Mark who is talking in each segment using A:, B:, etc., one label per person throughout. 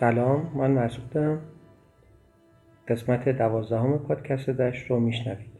A: سلام من مسعودم. قسمت دوازدهم پادکست دشت رو میشنوید.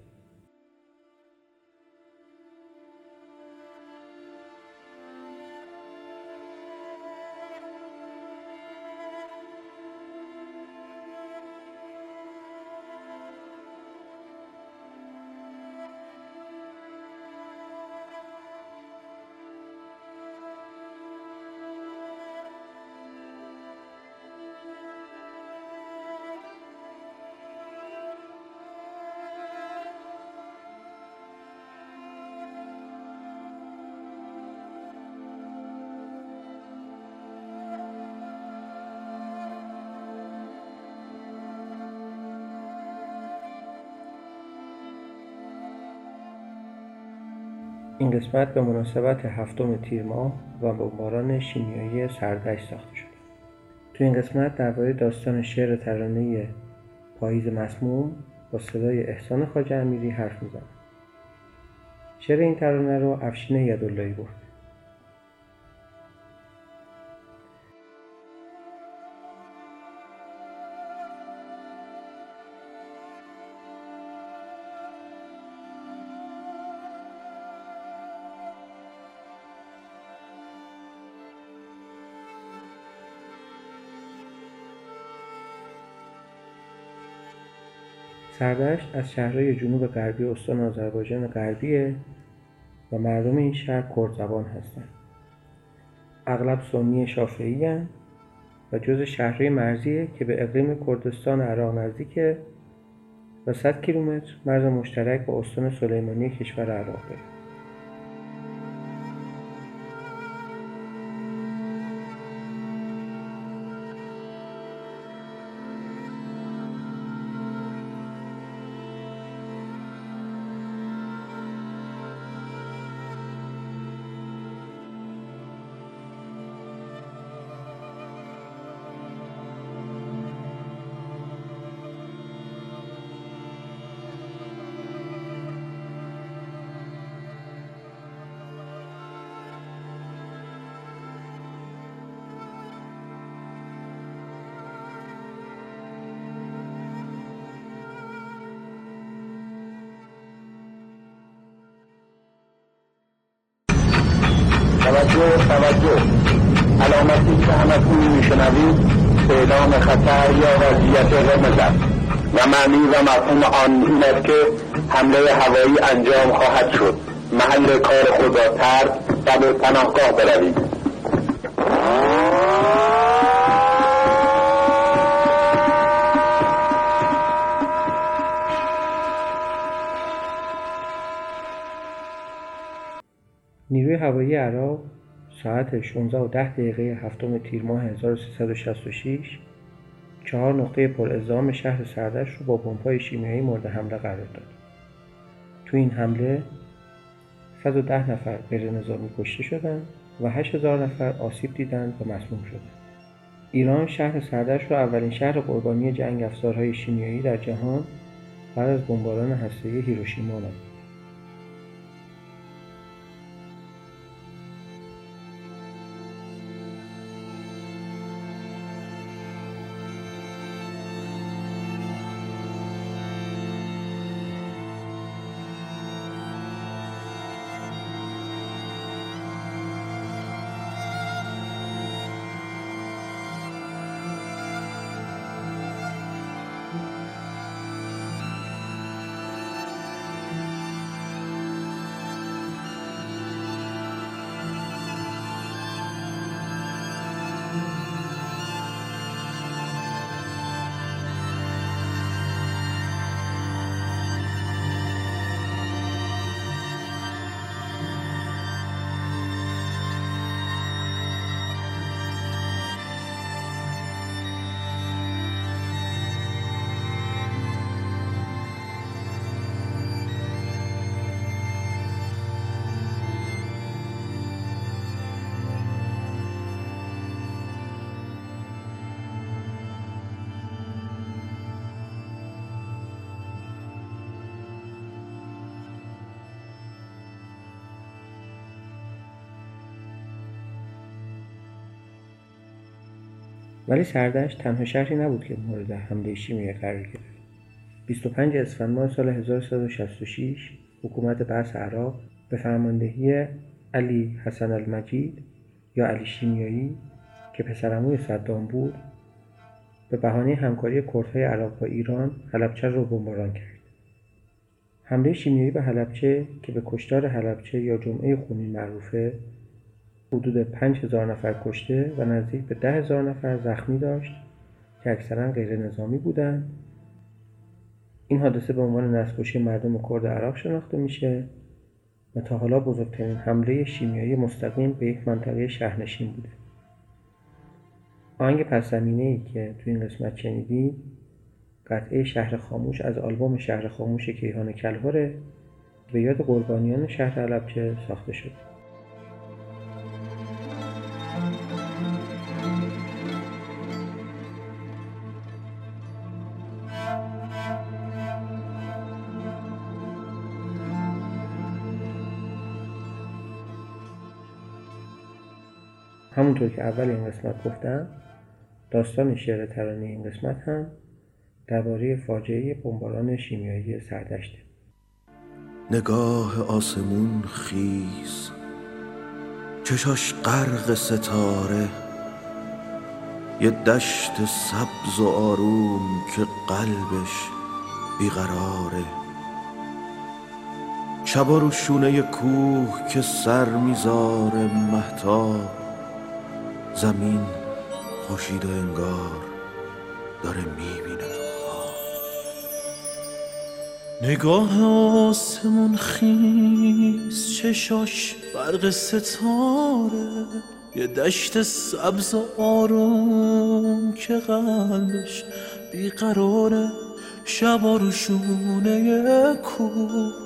A: این قسمت به مناسبت هفتم تیر ماه و بمباران شیمیایی سردشت ساخته شده. تو این قسمت درباره داستان شعر ترانه پاییز مسموم با صدای احسان خواجه امیری حرف می‌زنم. شعر این ترانه رو افشین یداللهی گفت سردشت از شهرهای جنوب غربی استان آذربایجان غربیه و مردم این شهر کرد زبان هستند. اغلب سنی شافعی و جز شهرهای مرزیه که به اقلیم کردستان عراق نزدیکه و 100 کیلومتر مرز مشترک با استان سلیمانی کشور عراق داره.
B: توجه توجه. علامتی که همتون میشنوید اعلام خطر یا وضعیت قرمز است. و معنی و مفهوم آن این است که حمله هوایی انجام خواهد شد. محل کار خود را ترک و به پناهگاه بروید.
A: نیروی هوایی عراق ساعت 16 و 10 دقیقه هفتم تیر ماه 1366 چهار نقطه پر ازدهام شهر سردش رو با بمب‌های شیمیایی مورد حمله قرار داد. تو این حمله 110 نفر غیر نظامی کشته شدند و 8000 نفر آسیب دیدند و مسموم شدند. ایران شهر سردش رو اولین شهر قربانی جنگ افزارهای شیمیایی در جهان بعد از بمباران هسته‌ای هیروشیما نامید. ولی سردشت تنها شهری نبود که مورد حمله شیمیایی قرار گرفت. 25 اسفند ماه سال 1366 حکومت بعث عراق به فرماندهی علی حسن المجید یا علی شیمیایی که پسرعموی صدام بود به بهانه همکاری کردهای عراق با ایران حلبچه رو بمباران کرد. حمله شیمیایی به حلبچه که به کشتار حلبچه یا جمعه خونین معروفه حدود 5000 نفر کشته و نزدیک به 10000 نفر زخمی داشت که اکثرا غیر نظامی بودند. این حادثه به عنوان نسل‌کشی مردم کرد عراق شناخته میشه و تا حالا بزرگترین حمله شیمیایی مستقیم به یک منطقه شهرنشین بوده. آهنگ پس ای که تو این قسمت شنیدیم قطعه شهر خاموش از آلبوم شهر خاموش کیهان کلهره به یاد قربانیان شهر علبچه ساخته شده. همونطور که اول این قسمت گفتم داستان شعر ترانه این قسمت هم درباره فاجعه بمباران شیمیایی سردشته.
C: نگاه آسمون خیز چشاش غرق ستاره یه دشت سبز و آروم که قلبش بیقراره. شبا رو شونه کوه که سر می‌ذاره محتاب زمین خوشید و انگار داره می‌بینه تو نگاه آسمون خیز چشاش برق ستاره. یه دشت سبز و آروم که قلبش بیقراره. شبا رو شونه کوه.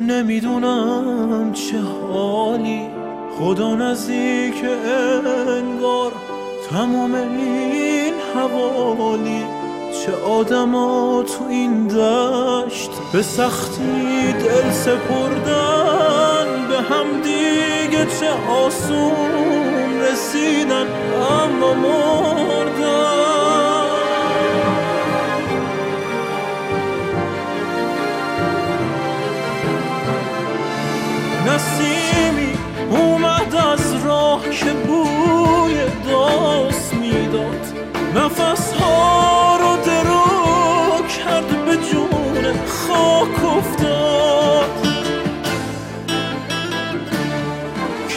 C: نمی‌دونم چه حالی. خدا نزدیک انگار تمام این حوالی. چه آدما تو این دشت به سختی دل سپردن به هم دیگه چه آسون رسیدن اما مردن. نسیمی اومد از راه که بوی داست می‌داد. نفس ها رو درو کرد به جون خاک افتاد.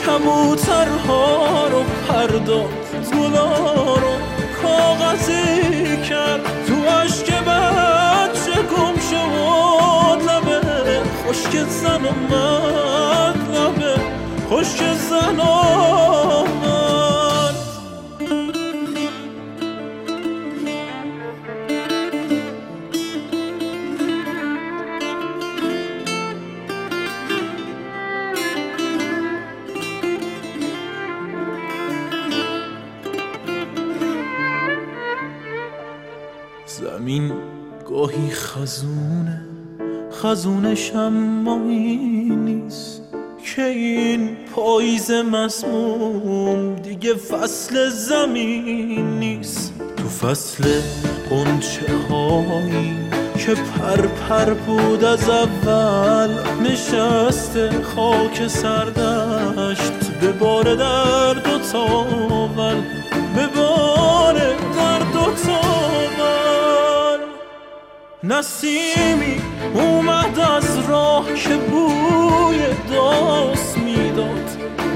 C: کبوترها رو پرداد گلا رو کاغذی کرد. تو عشق بچه گم شد لبه خشک زن اومد لبه من. زمین گاهی خزونه خزونش هم نیست. که این پاییز مسموم دیگه فصل زمین نیست. تو فصل قنچه هایی که پر پر بود از اول نشسته خاک سردشت به بار درد و نسیمی اومد از راه که بوی داست می‌داد.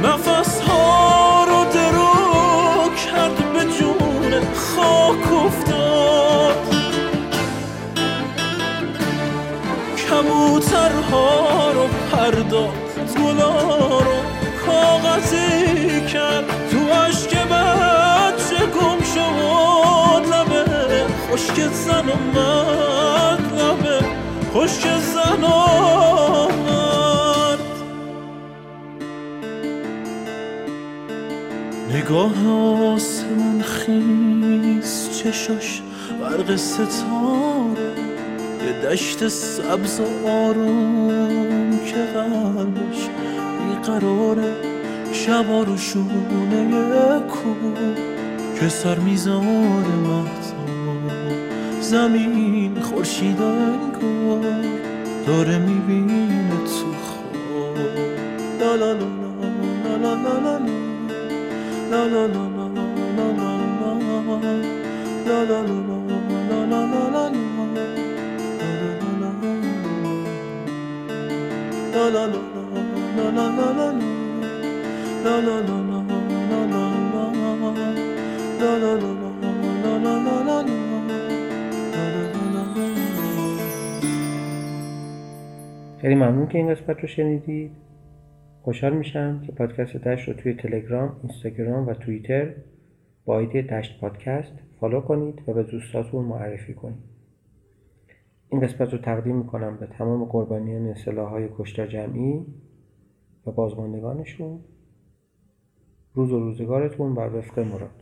C: نفس ها رو درو کرد به جون خاک افتاد. کبوترها رو پرداد گلا رو کاغذی کرد. تو عشق بچه گم شد لبه خشک زن و خشک زن و مرد. نگاه آسمون خیز چشاش برق ستاره. یه دشت سبز آروم که قلبش بیقراره. شبا رو شونه کو که سر میزار زمین خورشید انگار داره می‌بینه تو خواب لا لا لا لا لا لا لا لا لا لا لا لا لا لا لا la la la
A: خیلی ممنون که این قسمت رو شنیدید. خوشحال میشم که پادکست دشت رو توی تلگرام، اینستاگرام و توییتر با ایده دشت پادکست فالو کنید و به دوستاتون معرفی کنید. این قسمت رو تقدیم می‌کنم به تمام قربانیان های کشتار جمعی و بازماندگانشون. روز و روزگارتون بر وفق مراد.